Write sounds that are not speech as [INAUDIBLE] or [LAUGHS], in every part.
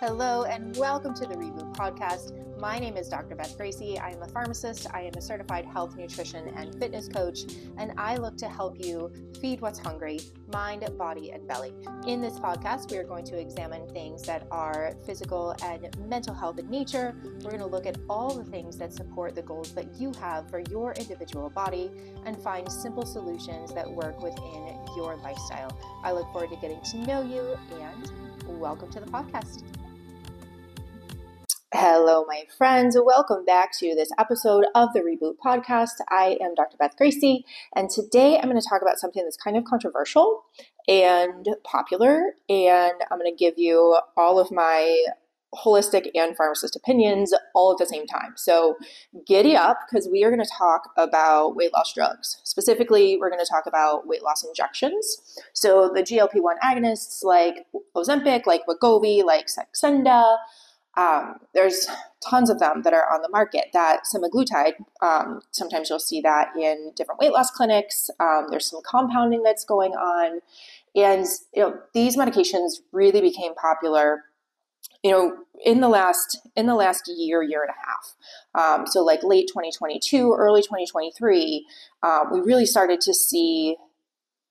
Hello, and welcome to the Reboot Podcast. My name is Dr. Beth Gracey. I am a pharmacist, I am a certified health, nutrition, and fitness coach, and I look to help you feed what's hungry mind, body, and belly. In this podcast, we are going to examine things that are physical and mental health in nature. We're going to look at all the things that support the goals that you have for your individual body and find simple solutions that work within your lifestyle. I look forward to getting to know you and welcome to the podcast. Hello, my friends. Welcome back to this episode of the Reboot Podcast. I am Dr. Beth Gracey, and today I'm going to talk about something that's kind of controversial and popular, and I'm going to give you all of my holistic and pharmacist opinions all at the same time. So, giddy up because we are going to talk about weight loss drugs. Specifically, we're going to talk about weight loss injections. So, the GLP 1 agonists like Ozempic, like Wegovy, like Saxenda um, there's tons of them that are on the market. That semaglutide, um, sometimes you'll see that in different weight loss clinics. Um, there's some compounding that's going on, and you know these medications really became popular. You know, in the last in the last year, year and a half. Um, so, like late 2022, early 2023, uh, we really started to see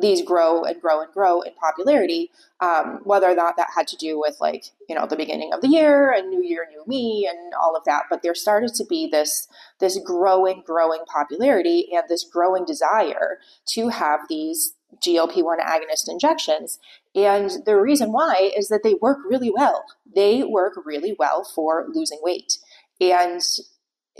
these grow and grow and grow in popularity, um, whether or not that had to do with like you know the beginning of the year and New Year, New Me, and all of that. But there started to be this this growing, growing popularity and this growing desire to have these GLP one agonist injections. And the reason why is that they work really well. They work really well for losing weight. And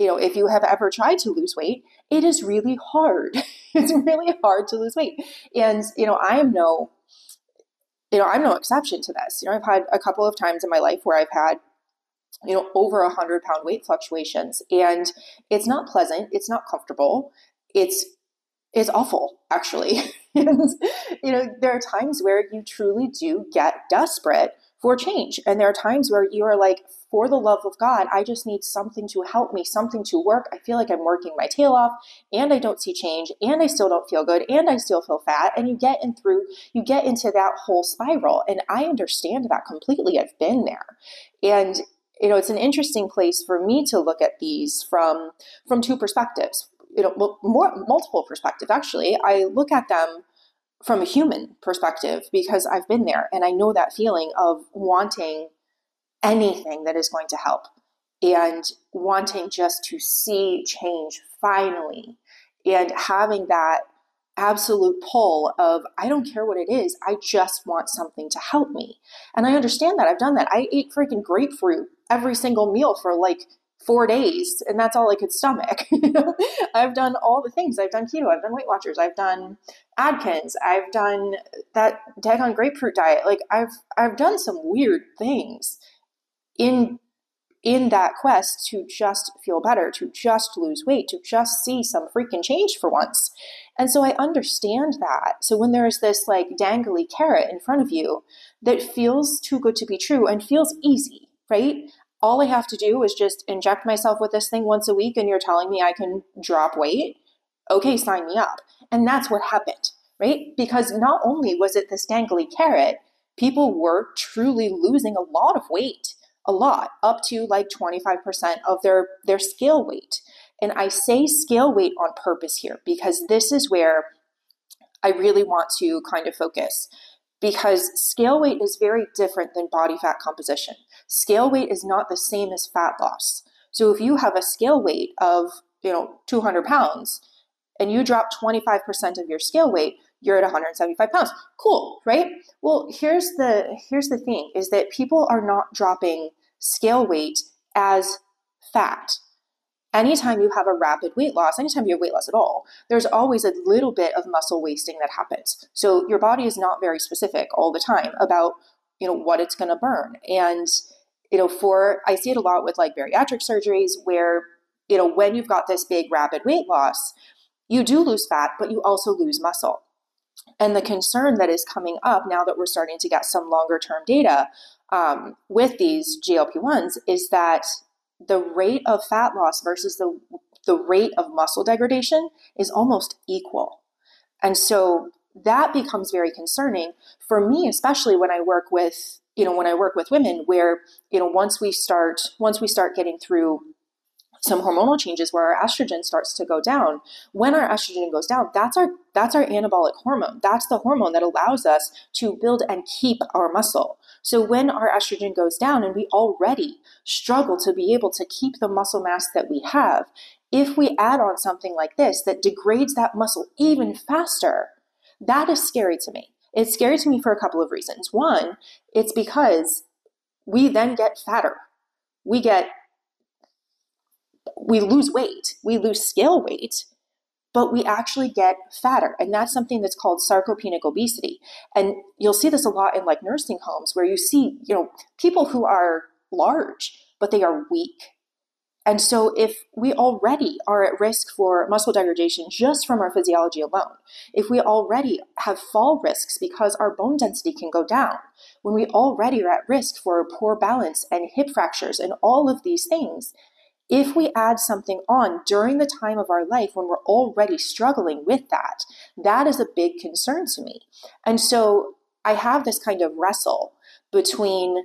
you know, if you have ever tried to lose weight, it is really hard. [LAUGHS] it's really hard to lose weight. And, you know, I am no, you know, I'm no exception to this. You know, I've had a couple of times in my life where I've had, you know, over a hundred pound weight fluctuations. And it's not pleasant. It's not comfortable. It's, it's awful, actually. [LAUGHS] and, you know, there are times where you truly do get desperate for change. And there are times where you are like, for the love of God, I just need something to help me, something to work. I feel like I'm working my tail off and I don't see change and I still don't feel good and I still feel fat. And you get in through, you get into that whole spiral. And I understand that completely. I've been there. And you know, it's an interesting place for me to look at these from from two perspectives. You know, more multiple perspectives actually. I look at them from a human perspective because I've been there and I know that feeling of wanting anything that is going to help and wanting just to see change finally and having that absolute pull of I don't care what it is, I just want something to help me. And I understand that. I've done that. I ate freaking grapefruit every single meal for like four days and that's all I could stomach. [LAUGHS] I've done all the things. I've done keto, I've done Weight Watchers, I've done Atkins, I've done that daggone grapefruit diet. Like I've I've done some weird things in in that quest to just feel better, to just lose weight, to just see some freaking change for once. And so I understand that. So when there's this like dangly carrot in front of you that feels too good to be true and feels easy, right? All I have to do is just inject myself with this thing once a week and you're telling me I can drop weight. Okay, sign me up. And that's what happened, right? Because not only was it this dangly carrot, people were truly losing a lot of weight a lot, up to like 25% of their, their scale weight. And I say scale weight on purpose here because this is where I really want to kind of focus because scale weight is very different than body fat composition. Scale weight is not the same as fat loss. So if you have a scale weight of, you know, 200 pounds and you drop 25% of your scale weight, you're at 175 pounds. Cool, right? Well, here's the here's the thing is that people are not dropping scale weight as fat. Anytime you have a rapid weight loss, anytime you have weight loss at all, there's always a little bit of muscle wasting that happens. So your body is not very specific all the time about, you know, what it's going to burn. And you know, for I see it a lot with like bariatric surgeries where, you know, when you've got this big rapid weight loss, you do lose fat, but you also lose muscle. And the concern that is coming up now that we're starting to get some longer term data um, with these GLP 1s is that the rate of fat loss versus the, the rate of muscle degradation is almost equal. And so that becomes very concerning for me, especially when I work with you know when I work with women where you know once we start once we start getting through some hormonal changes where our estrogen starts to go down when our estrogen goes down that's our that's our anabolic hormone that's the hormone that allows us to build and keep our muscle so when our estrogen goes down and we already struggle to be able to keep the muscle mass that we have if we add on something like this that degrades that muscle even faster that is scary to me. It's scary to me for a couple of reasons. One it's because we then get fatter. We get we lose weight, we lose scale weight, but we actually get fatter. And that's something that's called sarcopenic obesity. And you'll see this a lot in like nursing homes where you see, you know, people who are large, but they are weak. And so, if we already are at risk for muscle degradation just from our physiology alone, if we already have fall risks because our bone density can go down, when we already are at risk for poor balance and hip fractures and all of these things, if we add something on during the time of our life when we're already struggling with that, that is a big concern to me. And so I have this kind of wrestle between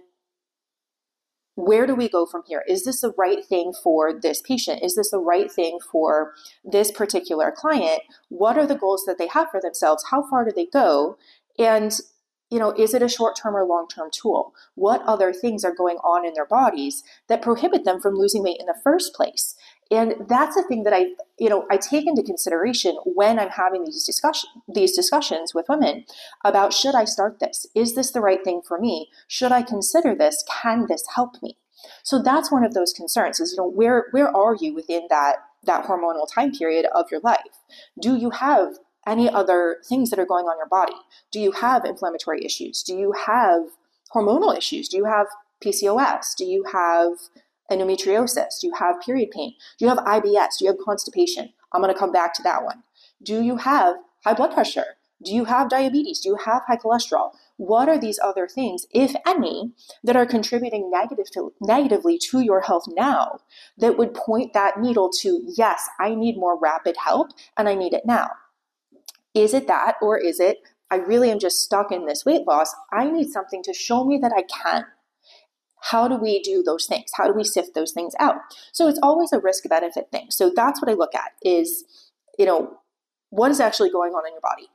where do we go from here? Is this the right thing for this patient? Is this the right thing for this particular client? What are the goals that they have for themselves? How far do they go? And you know, is it a short term or long term tool? What other things are going on in their bodies that prohibit them from losing weight in the first place? And that's the thing that I, you know, I take into consideration when I'm having these discussion these discussions with women about should I start this? Is this the right thing for me? Should I consider this? Can this help me? So that's one of those concerns is, you know, where where are you within that that hormonal time period of your life? Do you have any other things that are going on your body? Do you have inflammatory issues? Do you have hormonal issues? Do you have PCOS? Do you have endometriosis? Do you have period pain? Do you have IBS? Do you have constipation? I'm going to come back to that one. Do you have high blood pressure? Do you have diabetes? Do you have high cholesterol? What are these other things, if any, that are contributing negative to, negatively to your health now that would point that needle to, yes, I need more rapid help and I need it now? Is it that, or is it, I really am just stuck in this weight loss? I need something to show me that I can. How do we do those things? How do we sift those things out? So it's always a risk benefit thing. So that's what I look at is, you know, what is actually going on in your body?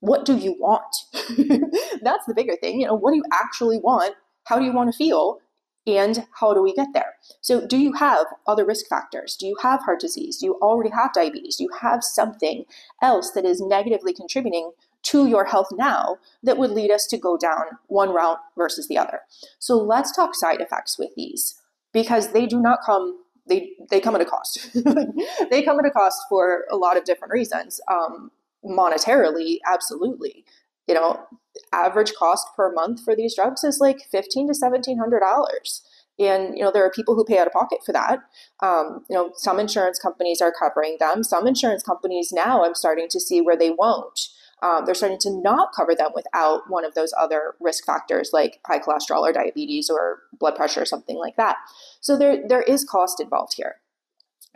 What do you want? [LAUGHS] that's the bigger thing. You know, what do you actually want? How do you want to feel? And how do we get there? So, do you have other risk factors? Do you have heart disease? Do you already have diabetes? Do you have something else that is negatively contributing to your health now that would lead us to go down one route versus the other? So, let's talk side effects with these because they do not come. They, they come at a cost. [LAUGHS] they come at a cost for a lot of different reasons. Um, monetarily, absolutely. You know, average cost per month for these drugs is like fifteen to seventeen hundred dollars. And you know there are people who pay out of pocket for that. Um, you know some insurance companies are covering them. Some insurance companies now I'm starting to see where they won't. Um, they're starting to not cover them without one of those other risk factors like high cholesterol or diabetes or blood pressure or something like that. So there there is cost involved here.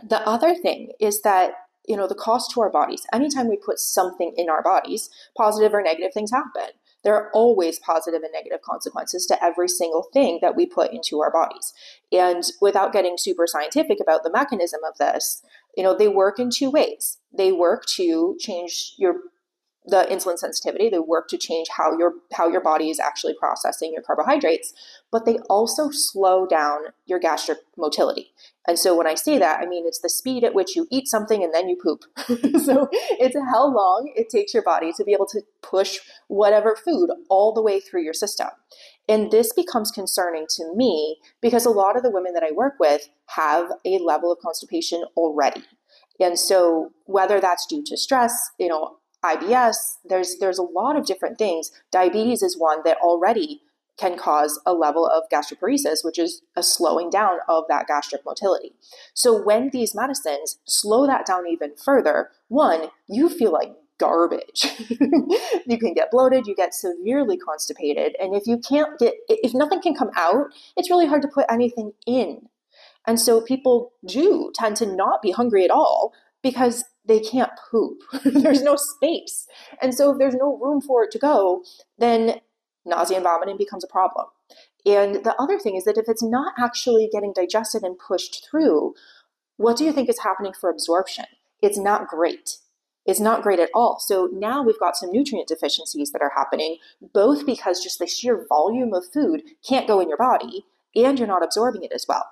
The other thing is that you know the cost to our bodies. Anytime we put something in our bodies, positive or negative things happen there are always positive and negative consequences to every single thing that we put into our bodies. And without getting super scientific about the mechanism of this, you know, they work in two ways. They work to change your the insulin sensitivity they work to change how your how your body is actually processing your carbohydrates but they also slow down your gastric motility and so when i say that i mean it's the speed at which you eat something and then you poop. [LAUGHS] So it's how long it takes your body to be able to push whatever food all the way through your system. And this becomes concerning to me because a lot of the women that i work with have a level of constipation already. And so whether that's due to stress you know IBS, there's there's a lot of different things. Diabetes is one that already can cause a level of gastroparesis, which is a slowing down of that gastric motility. So when these medicines slow that down even further, one, you feel like garbage. [LAUGHS] you can get bloated, you get severely constipated, and if you can't get if nothing can come out, it's really hard to put anything in. And so people do tend to not be hungry at all because they can't poop. [LAUGHS] there's no space. And so if there's no room for it to go, then nausea and vomiting becomes a problem. And the other thing is that if it's not actually getting digested and pushed through, what do you think is happening for absorption? It's not great. It's not great at all. So now we've got some nutrient deficiencies that are happening, both because just the sheer volume of food can't go in your body and you're not absorbing it as well.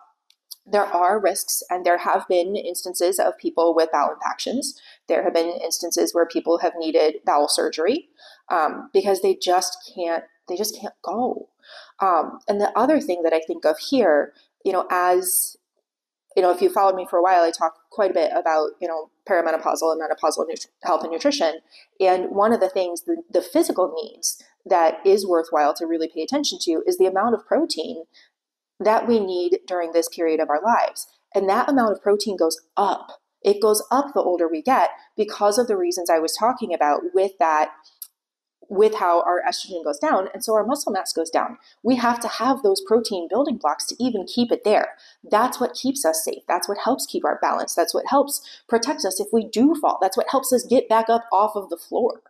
There are risks, and there have been instances of people with bowel impactions. There have been instances where people have needed bowel surgery um, because they just can't. They just can't go. Um, and the other thing that I think of here, you know, as you know, if you followed me for a while, I talk quite a bit about, you know, perimenopausal and menopausal nut- health and nutrition. And one of the things, the, the physical needs that is worthwhile to really pay attention to is the amount of protein that we need during this period of our lives. And that amount of protein goes up. It goes up the older we get because of the reasons I was talking about with that with how our estrogen goes down. And so our muscle mass goes down. We have to have those protein building blocks to even keep it there. That's what keeps us safe. That's what helps keep our balance. That's what helps protect us if we do fall. That's what helps us get back up off of the floor.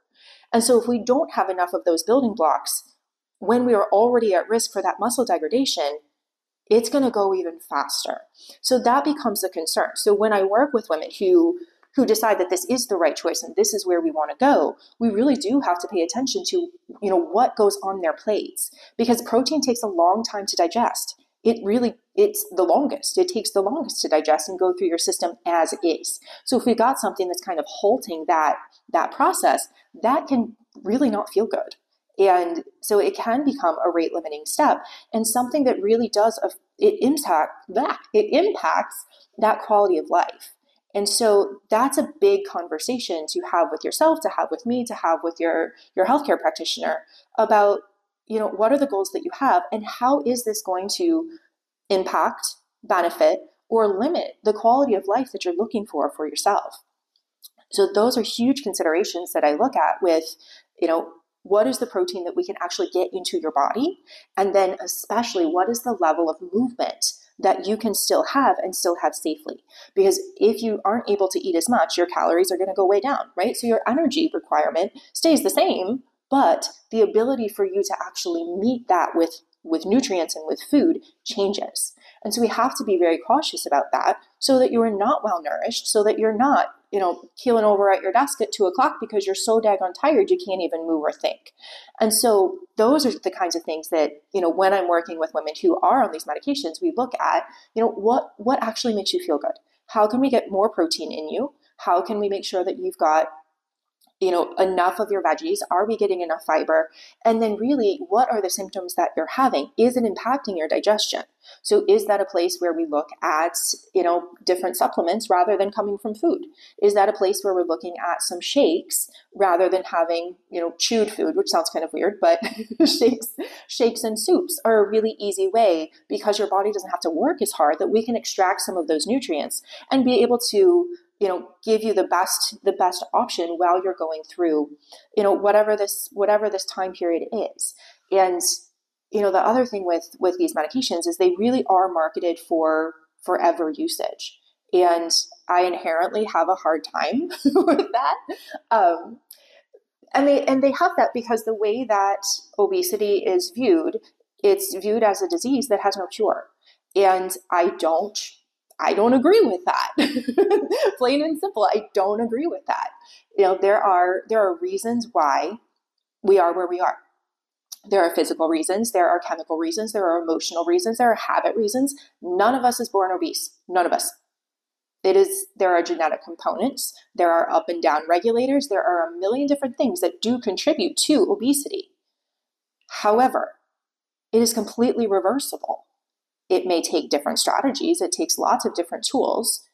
And so if we don't have enough of those building blocks, when we are already at risk for that muscle degradation, it's going to go even faster. So that becomes a concern. So when I work with women who who decide that this is the right choice and this is where we want to go, we really do have to pay attention to, you know, what goes on their plates because protein takes a long time to digest. It really it's the longest. It takes the longest to digest and go through your system as is. So if we got something that's kind of halting that that process, that can really not feel good. And so it can become a rate limiting step and something that really does it impact that it impacts that quality of life. And so that's a big conversation to have with yourself, to have with me, to have with your, your healthcare practitioner about, you know, what are the goals that you have and how is this going to impact, benefit, or limit the quality of life that you're looking for for yourself. So those are huge considerations that I look at with, you know, what is the protein that we can actually get into your body? And then especially what is the level of movement that you can still have and still have safely. Because if you aren't able to eat as much, your calories are going to go way down, right? So your energy requirement stays the same, but the ability for you to actually meet that with with nutrients and with food changes. And so we have to be very cautious about that so that you are not well nourished, so that you're not you know, keeling over at your desk at two o'clock because you're so daggone tired you can't even move or think. And so those are the kinds of things that, you know, when I'm working with women who are on these medications, we look at, you know, what what actually makes you feel good? How can we get more protein in you? How can we make sure that you've got you know enough of your veggies? Are we getting enough fiber? And then really what are the symptoms that you're having? Is it impacting your digestion? So is that a place where we look at you know different supplements rather than coming from food? Is that a place where we're looking at some shakes rather than having you know chewed food which sounds kind of weird but [LAUGHS] shakes shakes and soups are a really easy way because your body doesn't have to work as hard that we can extract some of those nutrients and be able to you know give you the best the best option while you're going through you know whatever this whatever this time period is. And you know the other thing with with these medications is they really are marketed for forever usage. And i inherently have a hard time [LAUGHS] with that. Um, and they and they have that because the way that obesity is viewed it's viewed as a disease that has no cure. And i don't I don't agree with that. [LAUGHS] Plain and simple, I don't agree with that. You know, there are there are reasons why we are where we are. There are physical reasons, there are chemical reasons, there are emotional reasons, there are habit reasons. None of us is born obese. None of us. It is there are genetic components, there are up and down regulators, there are a million different things that do contribute to obesity. However, it is completely reversible. It may take different strategies, it takes lots of different tools,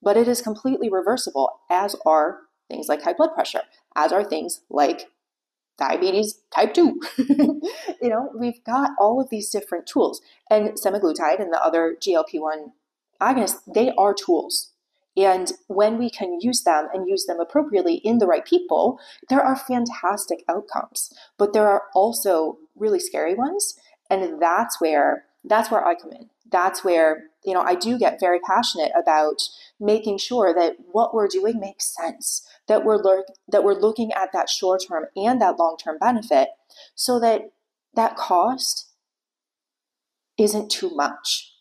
but it is completely reversible, as are things like high blood pressure, as are things like diabetes type 2. [LAUGHS] you know, we've got all of these different tools. And semaglutide and the other GLP 1 agonists, they are tools. And when we can use them and use them appropriately in the right people, there are fantastic outcomes. But there are also really scary ones. And that's where that's where I come in. That's where, you know, I do get very passionate about making sure that what we're doing makes sense, that we're lear- that we're looking at that short-term and that long-term benefit so that that cost isn't too much.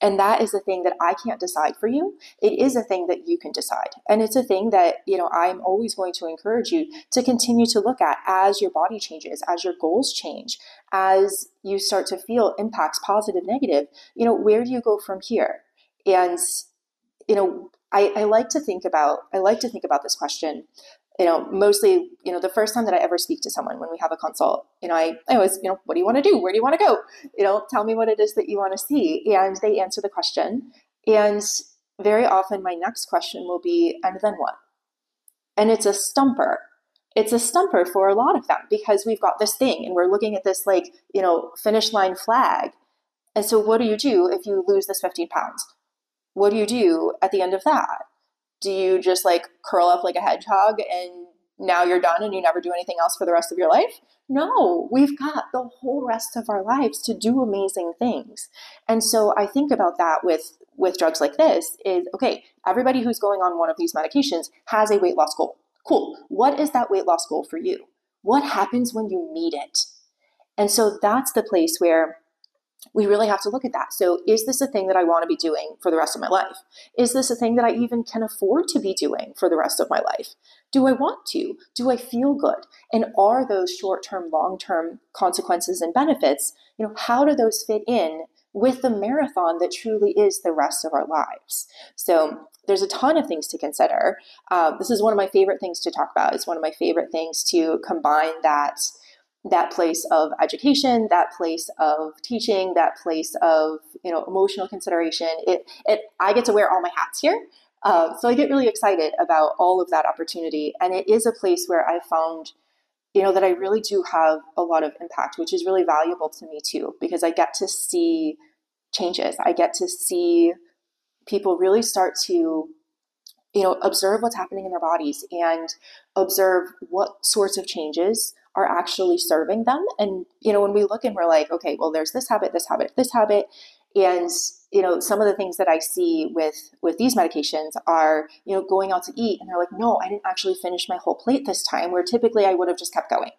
And that is a thing that I can't decide for you. It is a thing that you can decide. And it's a thing that, you know, I'm always going to encourage you to continue to look at as your body changes, as your goals change, as you start to feel impacts, positive, negative, you know, where do you go from here? And, you know, I, I like to think about I like to think about this question you know, mostly, you know, the first time that I ever speak to someone when we have a consult, you know, I, I always, you know, what do you want to do? Where do you want to go? You know, tell me what it is that you want to see. And they answer the question. And very often my next question will be, and then what? And it's a stumper. It's a stumper for a lot of them because we've got this thing and we're looking at this like, you know, finish line flag. And so what do you do if you lose this 15 pounds? What do you do at the end of that? Do you just like curl up like a hedgehog and now you're done and you never do anything else for the rest of your life? No, we've got the whole rest of our lives to do amazing things. And so I think about that with with drugs like this is okay, everybody who's going on one of these medications has a weight loss goal. Cool. What is that weight loss goal for you? What happens when you meet it? And so that's the place where we really have to look at that. So, is this a thing that I want to be doing for the rest of my life? Is this a thing that I even can afford to be doing for the rest of my life? Do I want to? Do I feel good? And are those short term, long term consequences and benefits, you know, how do those fit in with the marathon that truly is the rest of our lives? So, there's a ton of things to consider. Uh, this is one of my favorite things to talk about. It's one of my favorite things to combine that that place of education, that place of teaching, that place of you know emotional consideration. It, it I get to wear all my hats here, uh, so I get really excited about all of that opportunity, and it is a place where I found you know that I really do have a lot of impact, which is really valuable to me too, because I get to see changes. I get to see people really start to you know observe what's happening in their bodies and observe what sorts of changes are actually serving them. And, you know, when we look and we're like, okay, well, there's this habit, this habit, this habit. And, you know, some of the things that I see with with these medications are, you know, going out to eat and they're like, no, I didn't actually finish my whole plate this time, where typically I would have just kept going.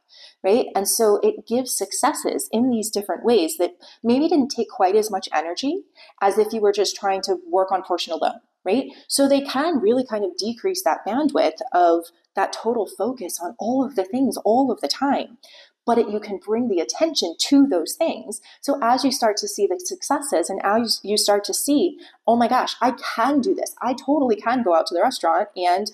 Right. And so it gives successes in these different ways that maybe didn't take quite as much energy as if you were just trying to work on portion alone right? So they can really kind of decrease that bandwidth of that total focus on all of the things all of the time. But it, you can bring the attention to those things. So as you start to see the successes and as you start to see, oh my gosh, I can do this. I totally can go out to the restaurant and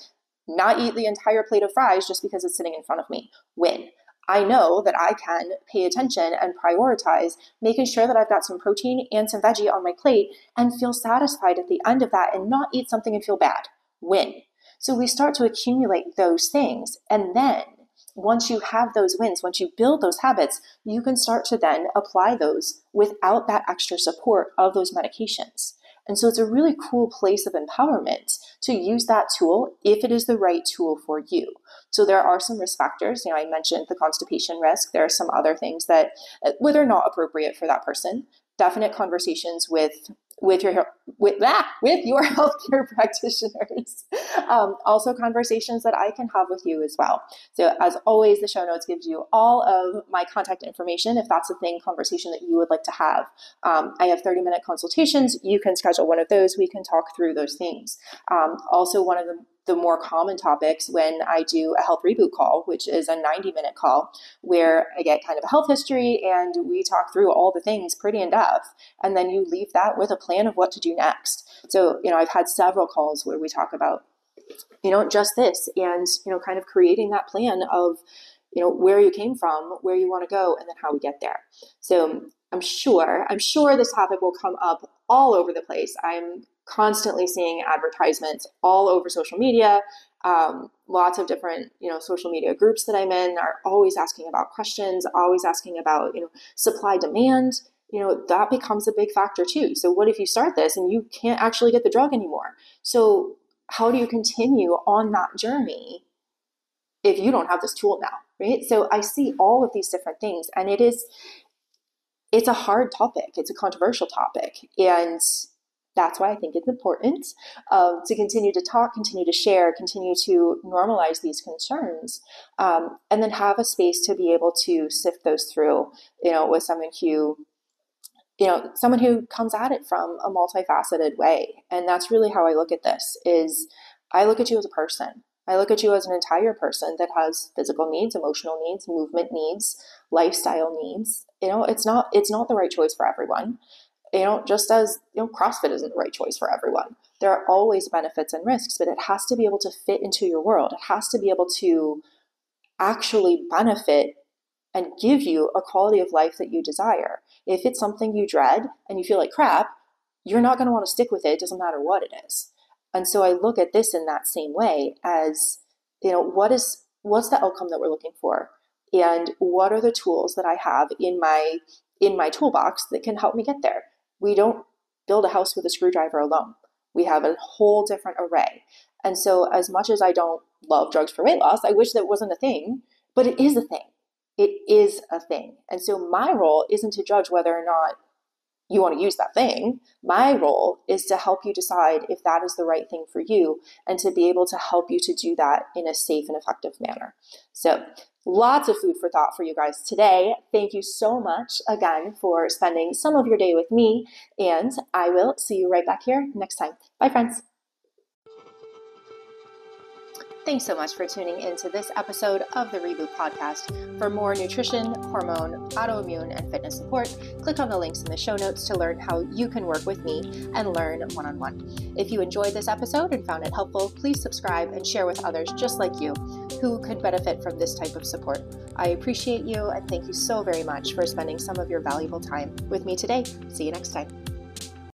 not eat the entire plate of fries just because it's sitting in front of me. Win. I know that I can pay attention and prioritize making sure that I've got some protein and some veggie on my plate and feel satisfied at the end of that and not eat something and feel bad. Win. So we start to accumulate those things. And then once you have those wins, once you build those habits, you can start to then apply those without that extra support of those medications. And so it's a really cool place of empowerment to use that tool if it is the right tool for you. So there are some risk factors. You know, I mentioned the constipation risk. There are some other things that, uh, whether or not appropriate for that person, definite conversations with with your with that with your [LAUGHS] healthcare practitioners. Um, also, conversations that I can have with you as well. So, as always, the show notes gives you all of my contact information if that's a thing conversation that you would like to have. Um, I have thirty minute consultations. You can schedule one of those. We can talk through those things. Um, also, one of the the more common topics when I do a health reboot call, which is a 90 minute call where I get kind of a health history and we talk through all the things pretty in depth. And then you leave that with a plan of what to do next. So, you know, I've had several calls where we talk about, you know, just this and, you know, kind of creating that plan of, you know, where you came from, where you want to go, and then how we get there. So I'm sure, I'm sure this topic will come up all over the place. I'm constantly seeing advertisements all over social media. Um, lots of different, you know, social media groups that I'm in are always asking about questions, always asking about, you know, supply demand. You know, that becomes a big factor too. So, what if you start this and you can't actually get the drug anymore? So, how do you continue on that journey if you don't have this tool now, right? So, I see all of these different things, and it is, it's a hard topic. It's a controversial topic, and that's why I think it's important um, to continue to talk, continue to share, continue to normalize these concerns, um, and then have a space to be able to sift those through, you know, with someone who, you know, someone who comes at it from a multifaceted way. And that's really how I look at this is I look at you as a person. I look at you as an entire person that has physical needs, emotional needs, movement needs, lifestyle needs. You know, it's not it's not the right choice for everyone. You know, just as you know, CrossFit isn't the right choice for everyone. There are always benefits and risks, but it has to be able to fit into your world. It has to be able to actually benefit and give you a quality of life that you desire. If it's something you dread and you feel like crap, you're not going to want to stick with it. It doesn't matter what it is. And so I look at this in that same way as, you know, what is what's the outcome that we're looking for? And what are the tools that I have in my in my toolbox that can help me get there? We don't build a house with a screwdriver alone. We have a whole different array. And so as much as I don't love drugs for weight loss, I wish that wasn't a thing, but it is a thing it is a thing. And so my role isn't to judge whether or not you want to use that thing. My role is to help you decide if that is the right thing for you and to be able to help you to do that in a safe and effective manner. So, lots of food for thought for you guys today. Thank you so much again for spending some of your day with me, and I will see you right back here next time. Bye, friends. Thanks so much for tuning into this episode of the Reboot Podcast. For more nutrition, hormone, autoimmune, and fitness support, click on the links in the show notes to learn how you can work with me and learn one on one. If you enjoyed this episode and found it helpful, please subscribe and share with others just like you who could benefit from this type of support. I appreciate you and thank you so very much for spending some of your valuable time with me today. See you next time.